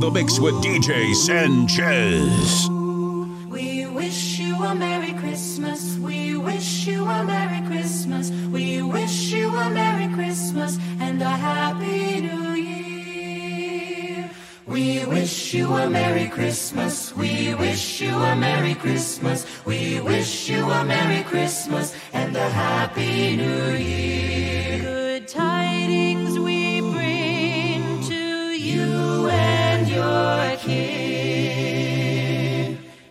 The mix with DJ Sanchez. We wish you a Merry Christmas. We wish you a Merry Christmas. We wish you a Merry Christmas and a Happy New Year. We wish you a Merry Christmas. We wish you a Merry Christmas. We wish you a Merry Christmas and a Happy New Year. Good tidings your kin.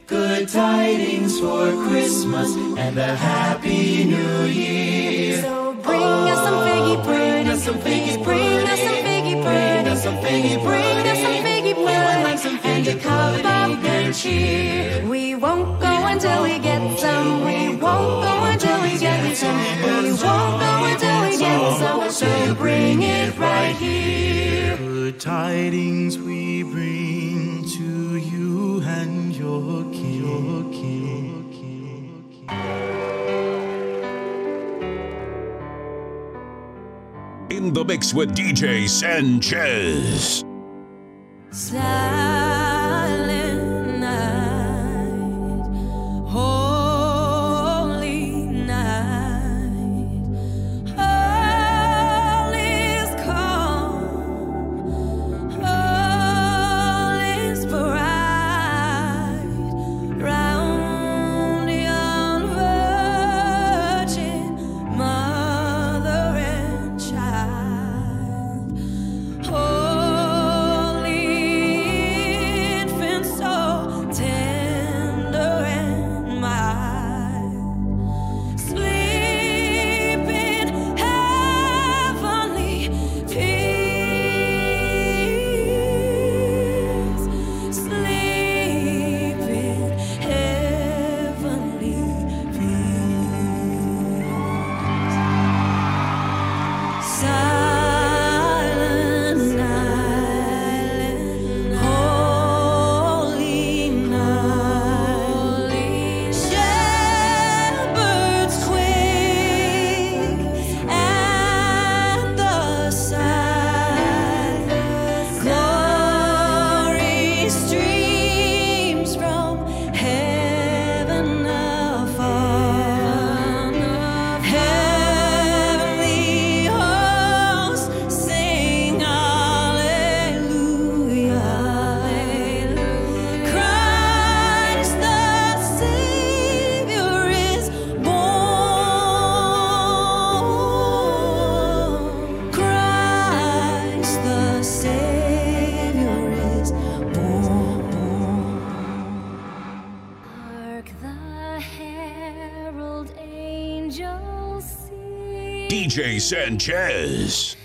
Good tidings for Christmas and a Happy New Year. So bring us some figgy Bring us some figgy. Bring us some figgy. Bring us some figgy Bring us some figgy would like some pudding and figgy a cup pudding of good and cheer. cheer. We won't go until we get some. We won't go until we get some. We won't go until we get some. So you bring it right here. Good tidings we bring to you and your king. Your king. In the mix with DJ Sanchez. Silent DJ Sanchez.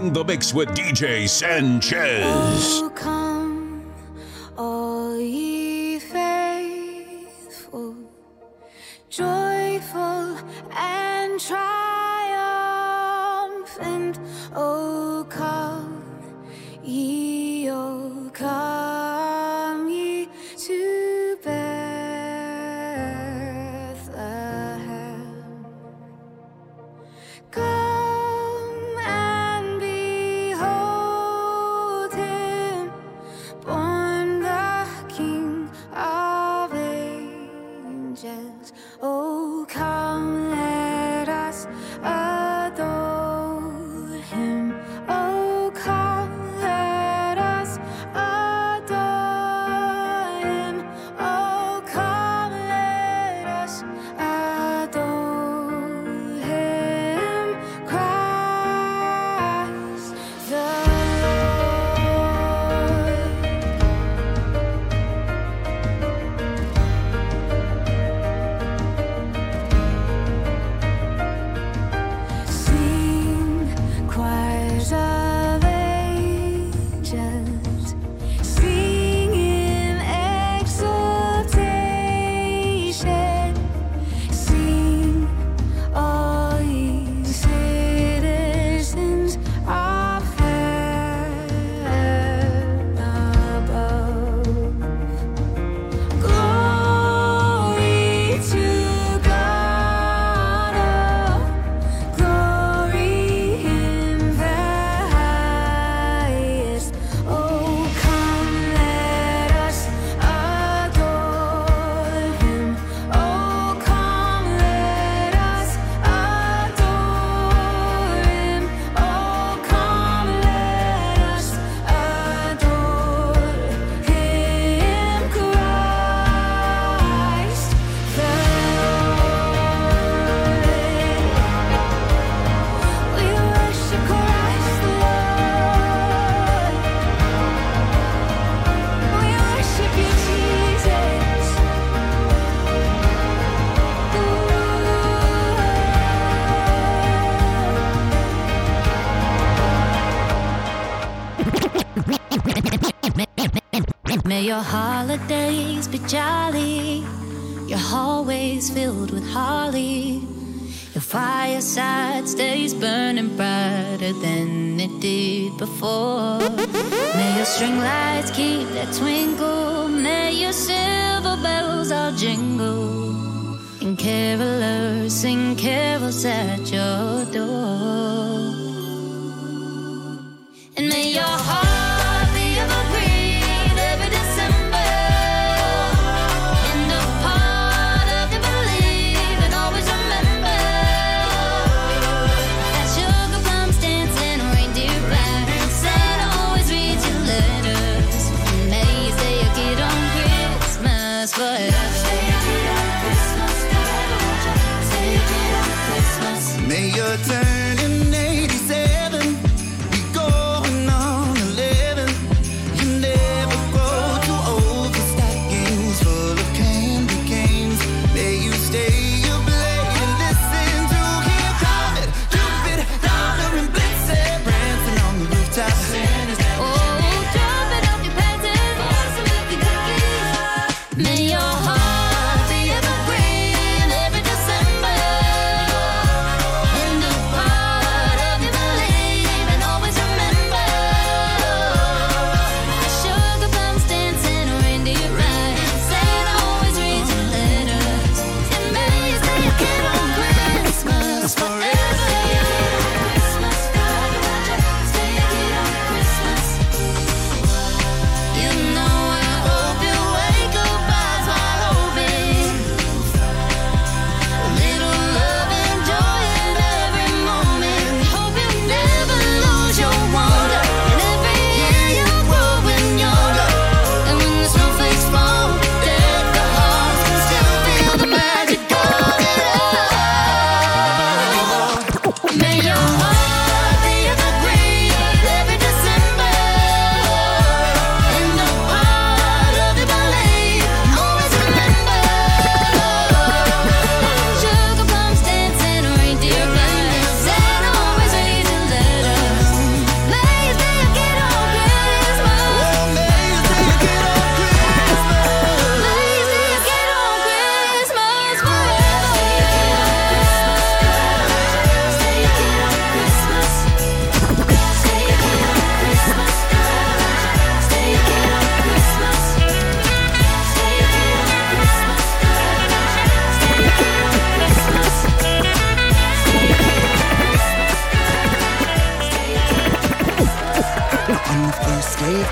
in the mix with DJ Sanchez. May your holidays be jolly, your hallways filled with holly. Your fireside stays burning brighter than it did before. May your string lights keep their twinkle. May your silver bells all jingle. And carolers sing carols at your door. your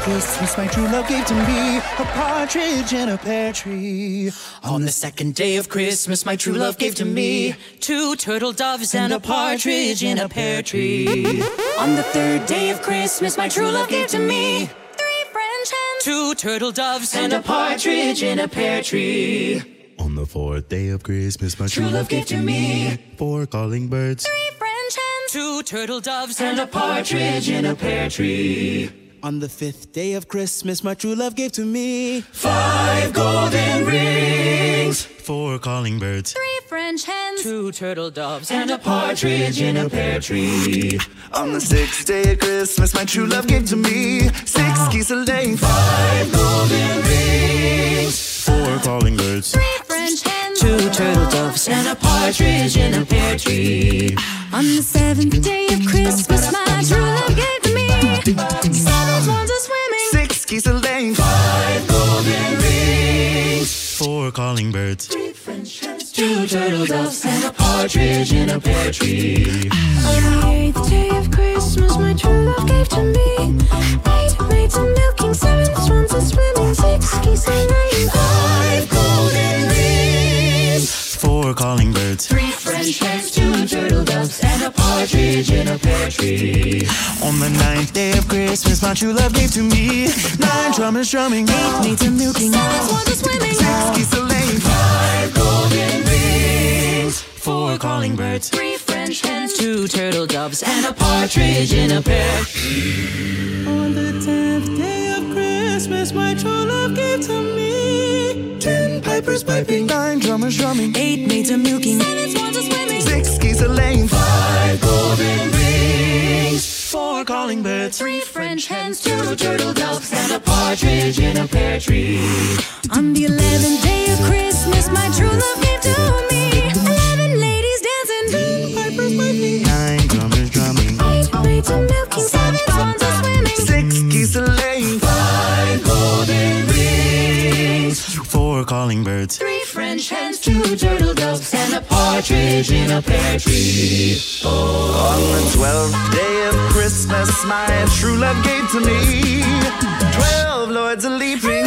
Christmas, my true love gave to me a partridge in a pear tree. On the second day of Christmas, my true love gave to me two turtle doves and a partridge in a pear tree. On the third day of Christmas, my true love gave to me three French hens, two turtle doves and a partridge in a pear tree. On the fourth day of Christmas, my True love gave to me four calling birds. three French hens, two turtle doves and a partridge in a pear tree. On the fifth day of Christmas, my true love gave to me Five golden rings, four calling birds. Three French hens. two turtle doves and a partridge in a pear tree. On the sixth day of Christmas, my true love gave to me six geese a laying, Five golden rings, four calling birds. Three French hens. two turtle doves and a partridge in a pear tree. On the seventh day of Christmas, my true love gave to me seven swans a swimming. Six geese a laying, Five golden rings, four calling birds. two turtle doves and a partridge in a pear tree. On the eighth day of Christmas, my true love gave to me eight maids a milking, seven swans a swimming, six geese a laying, Five golden rings, Four calling birds. three French hens, two turtle doves and a partridge in a pear tree. On the ninth day of Christmas, my true love gave to me nine drummers drumming, eight maids a milking, seven swans a swimming, six geese a laying, Five golden rings, four calling birds. three French hens. two turtle doves and a partridge in a pear tree. On the tenth day of Christmas, my true love gave to me pipers piping, nine drummers drumming, Eight maids a milking, Seven swans a swimming, six geese a laying, five golden rings, four calling birds. three French hens. two turtle doves and a partridge in a pear tree. On the eleventh day of Christmas, my true love gave to me. Eleven ladies dancing, ten pipers piping, Nine drummers drumming, eight maids a milking, seven swans calling birds. three French hens. two turtle doves and a partridge in a pear tree. Oh. On the twelfth day of Christmas, my true love gave to me twelve lords a leaping,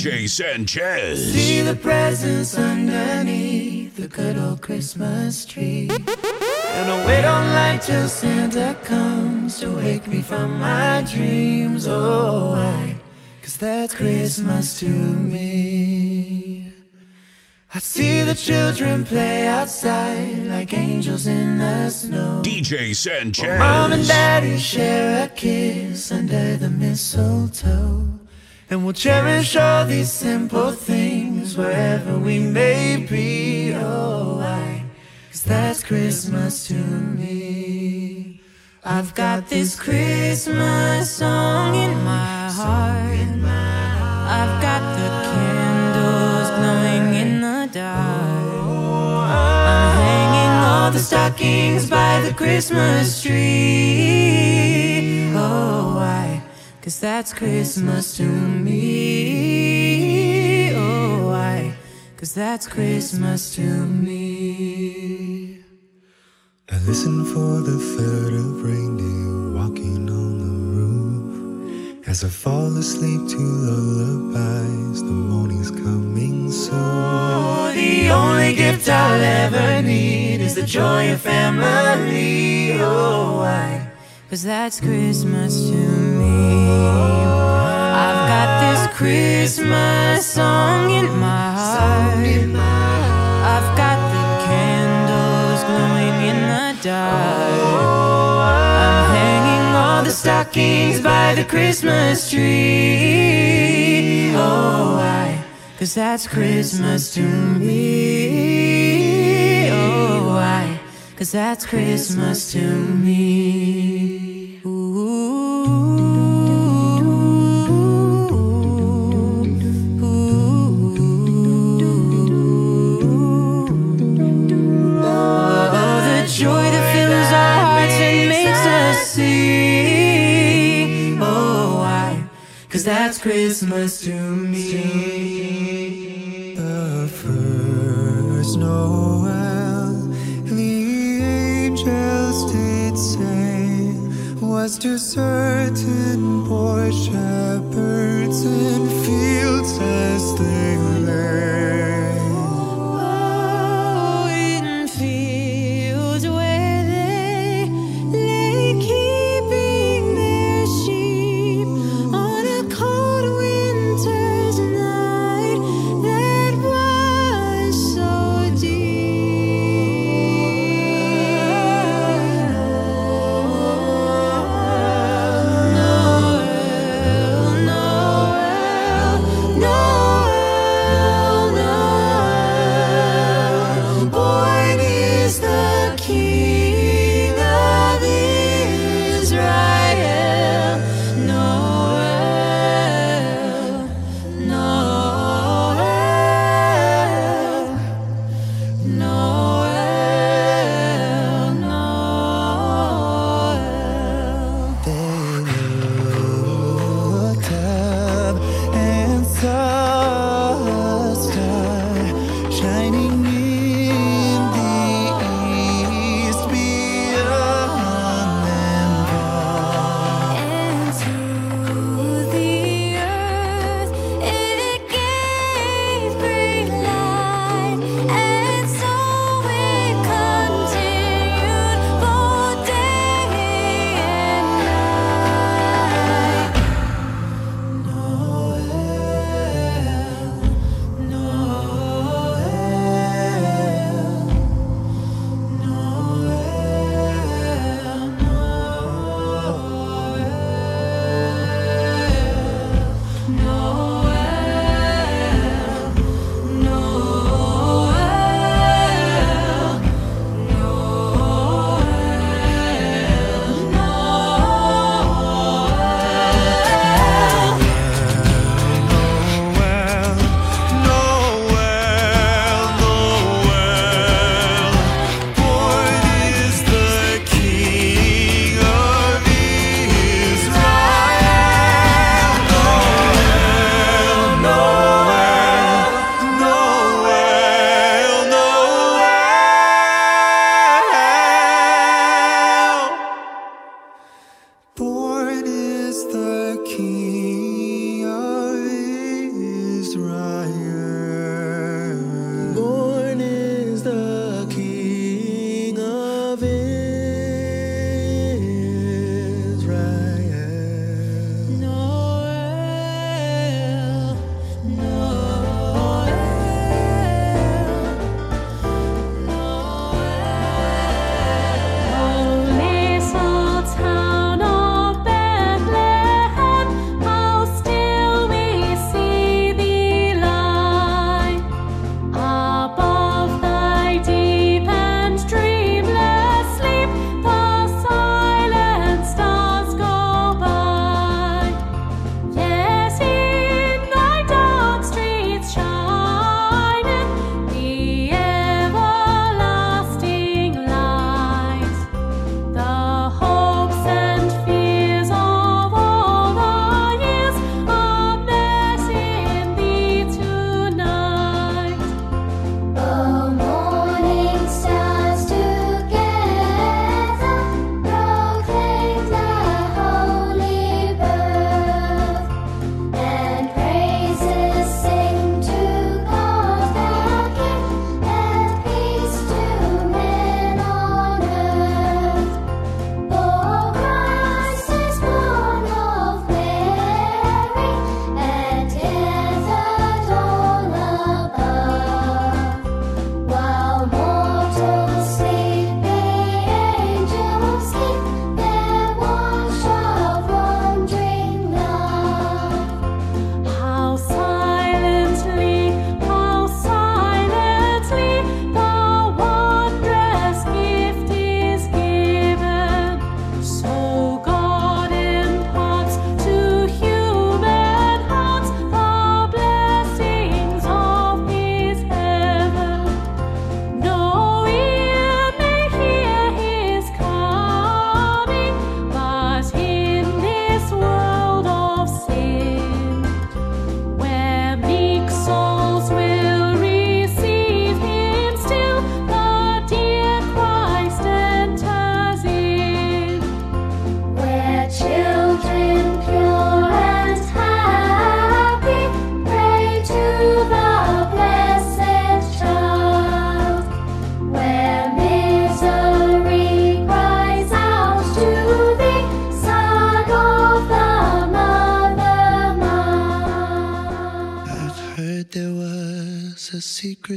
DJ Sanchez. See the presents underneath the good old Christmas tree. And I wait on light till Santa comes to wake me from my dreams. Oh, why? Cause that's Christmas to me. I see the children play outside like angels in the snow. DJ Sanchez. Mom and daddy share a kiss under the mistletoe. And we'll cherish all these simple things wherever we may be. Oh, why? Cause that's Christmas to me. I've got this Christmas song in my heart. I've got the candles glowing in the dark. I'm hanging all the stockings by the Christmas tree. Oh, why? Cause that's Christmas to me. Oh, why? Cause that's Christmas to me. I listen for the third of reindeer walking on the roof. As I fall asleep to lullabies, the morning's coming soon. Oh, the only gift I'll ever need is the joy of family. Oh, why? Cause that's Christmas to me. I've got this Christmas song in my heart. I've got the candles glowing in the dark. I'm hanging all the stockings by the Christmas tree. Oh, why? Cause that's Christmas to me. Oh, why? Cause that's Christmas to me. Christmas to me. The first Noel, the angels did say, was to serve.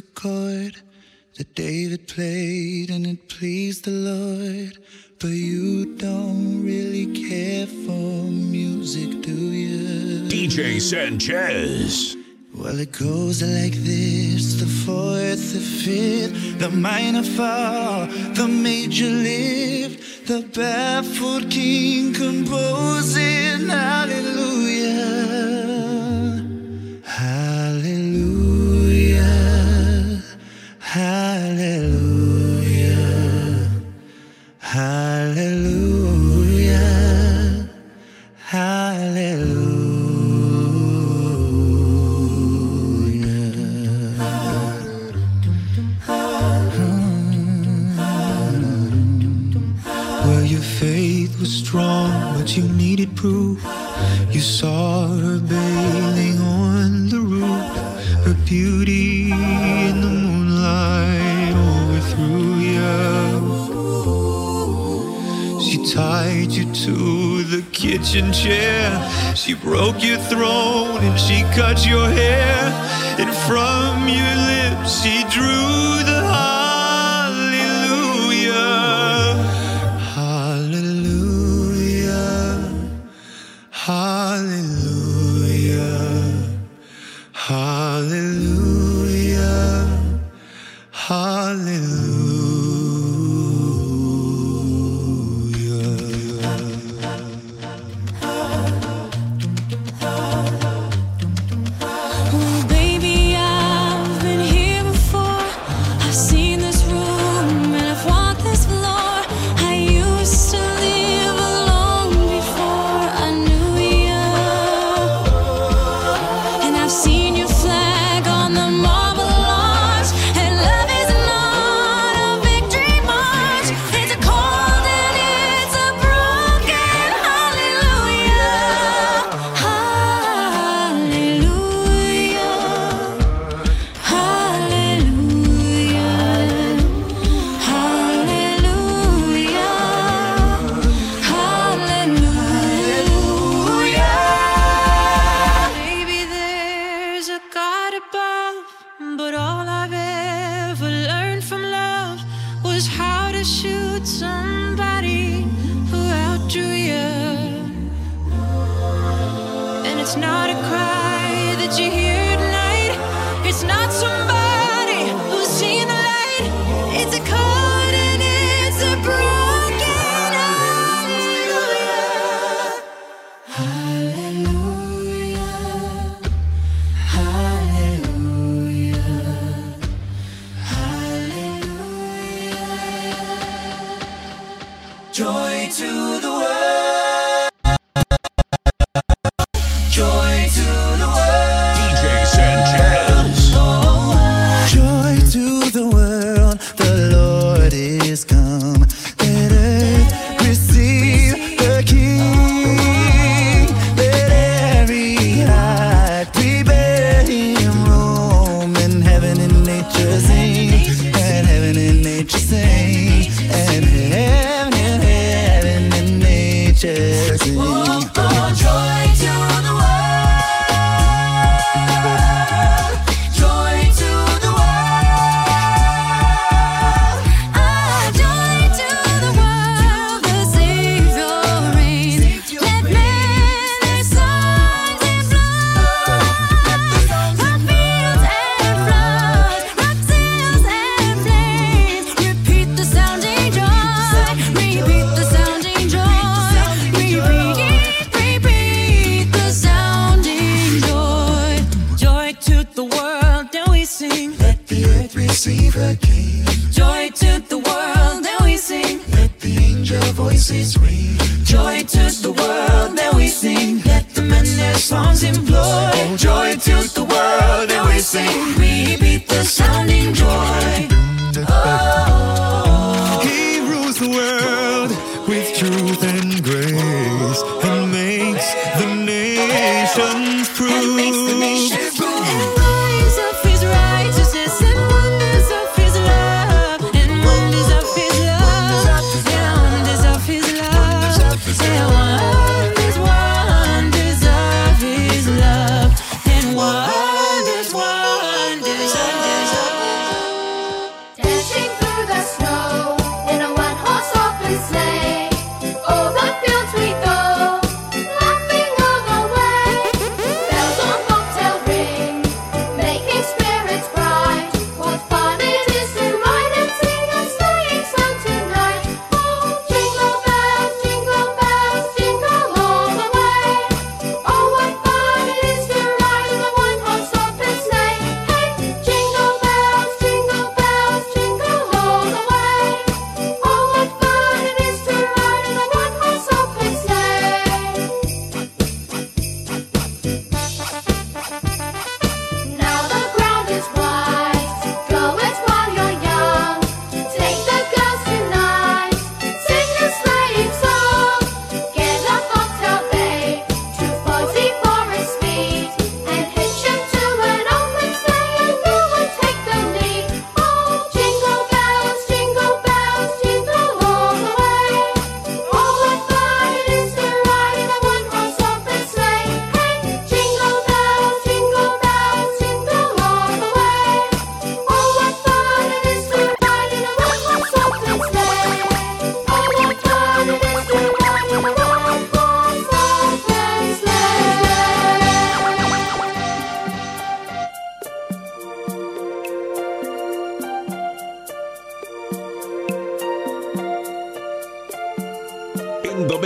record that David played and it pleased the Lord. But you don't really care for music, do you? DJ Sanchez. Well, it goes like this the fourth, the fifth, the minor fall, the major lift, the baffled king composing hallelujah. She broke your throne and she cut your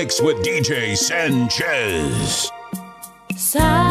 mix with DJ Sanchez. Silent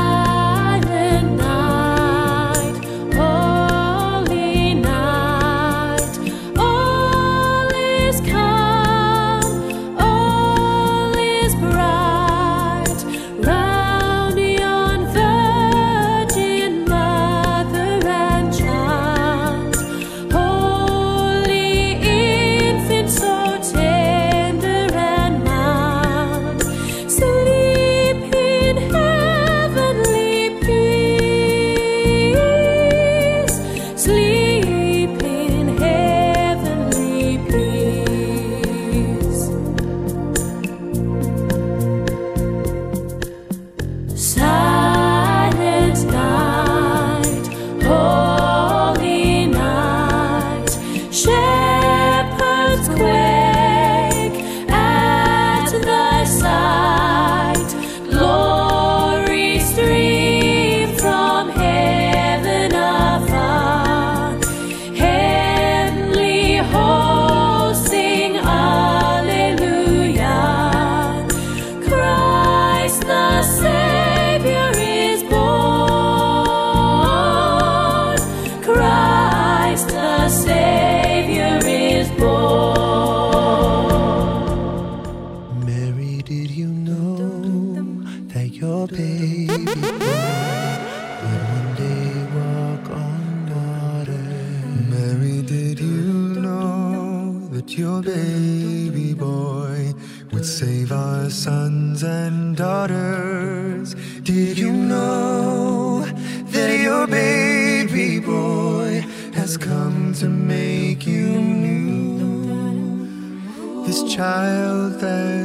child that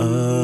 Amazing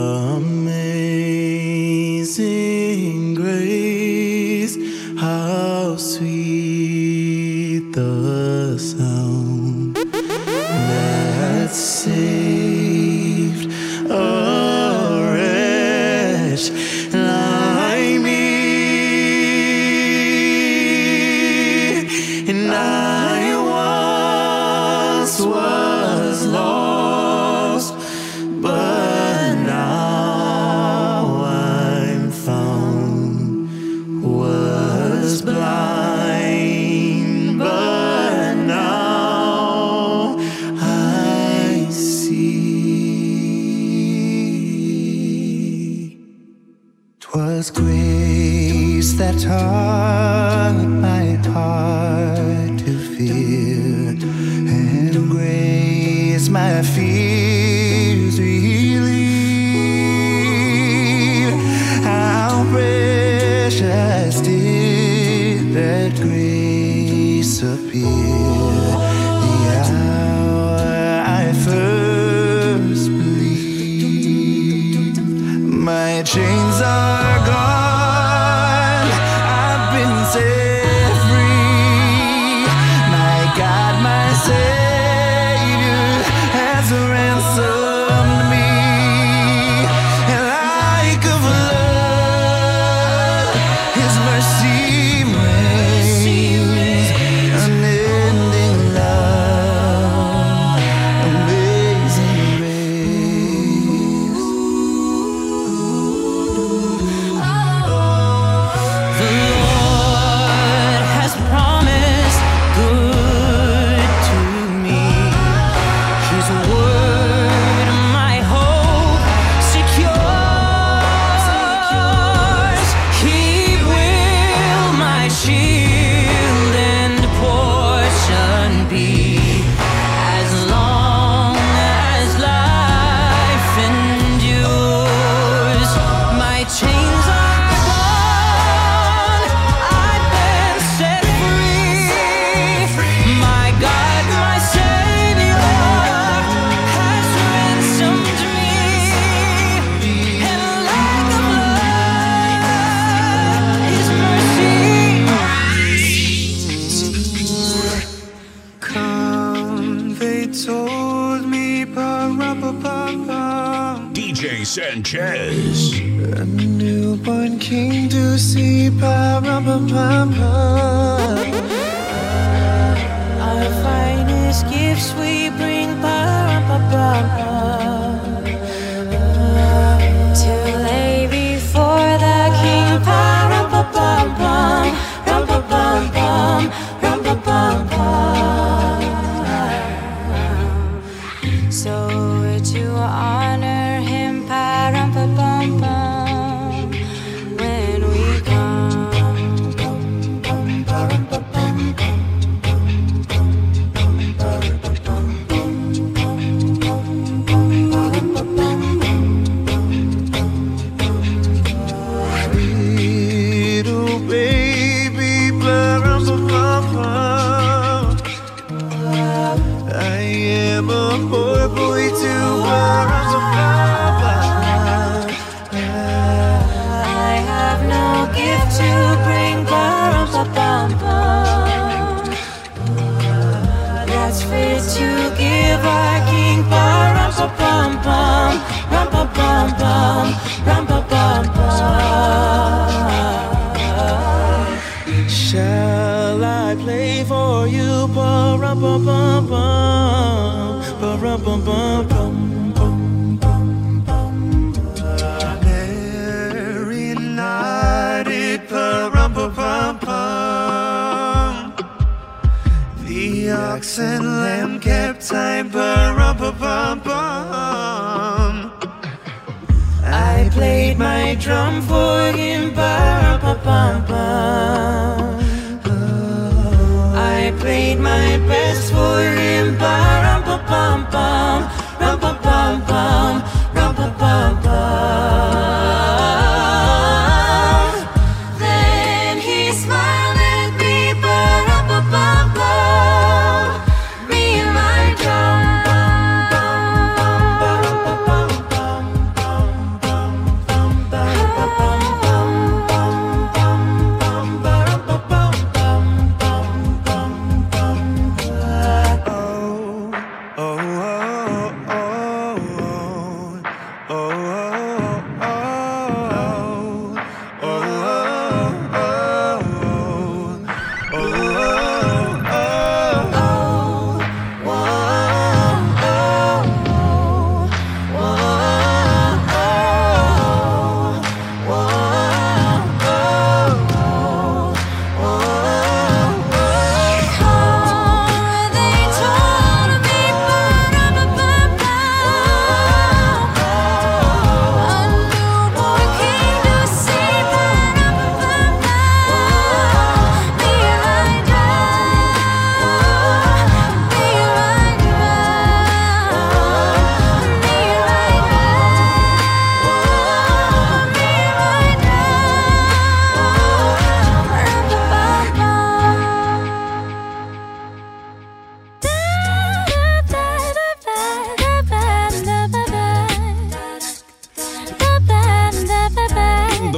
played my best for him, ba-rum-pa-pum-pum,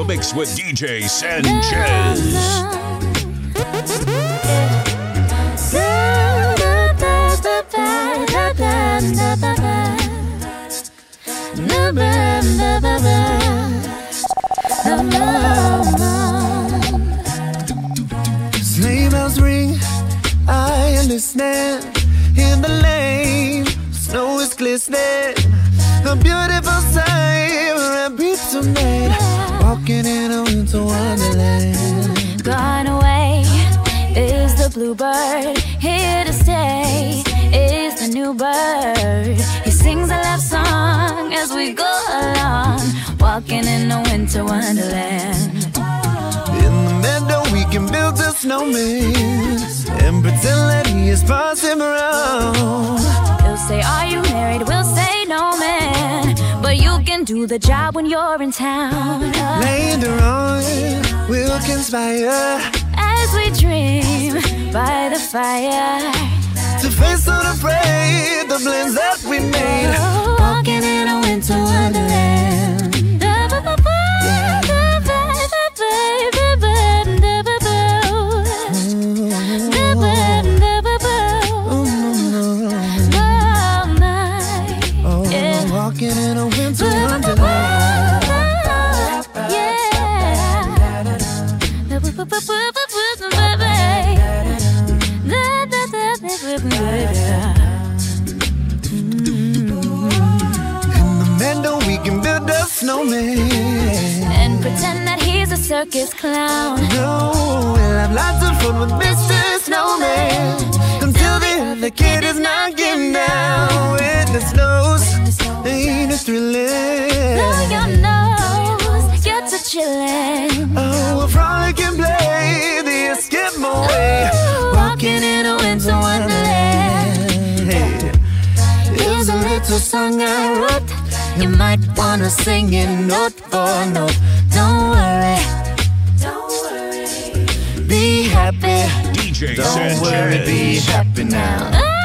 mix with DJ Sanchez. Sleigh bells ring, I listening. In the lane, snow is glistening. A wonderland. Gone away is the bluebird. Here to stay is the new bird. He sings a love song as we go along, walking in a winter wonderland. In the meadow, we can build a snowman and pretend that he is Parson Brown. He'll say, Are you married? We'll say, No, man. But you can do the job when you're in town. Later on, we'll conspire As we dream by the fire. to face unafraid the blends that we made. Walking in a winter wonderland. Circus clown. No, we'll have lots of fun with Mr. Snowman until the other kid is knocking down thrilling? Blow your nose, gets oh, a chillin'. Oh, we'll frolic and play the Eskimo way. Walking in a winter wonderland. Hey, here's a little song I wrote. You might wanna sing it note for note. Don't worry, Don't worry. be happy. DJ Don't worry, be happy now.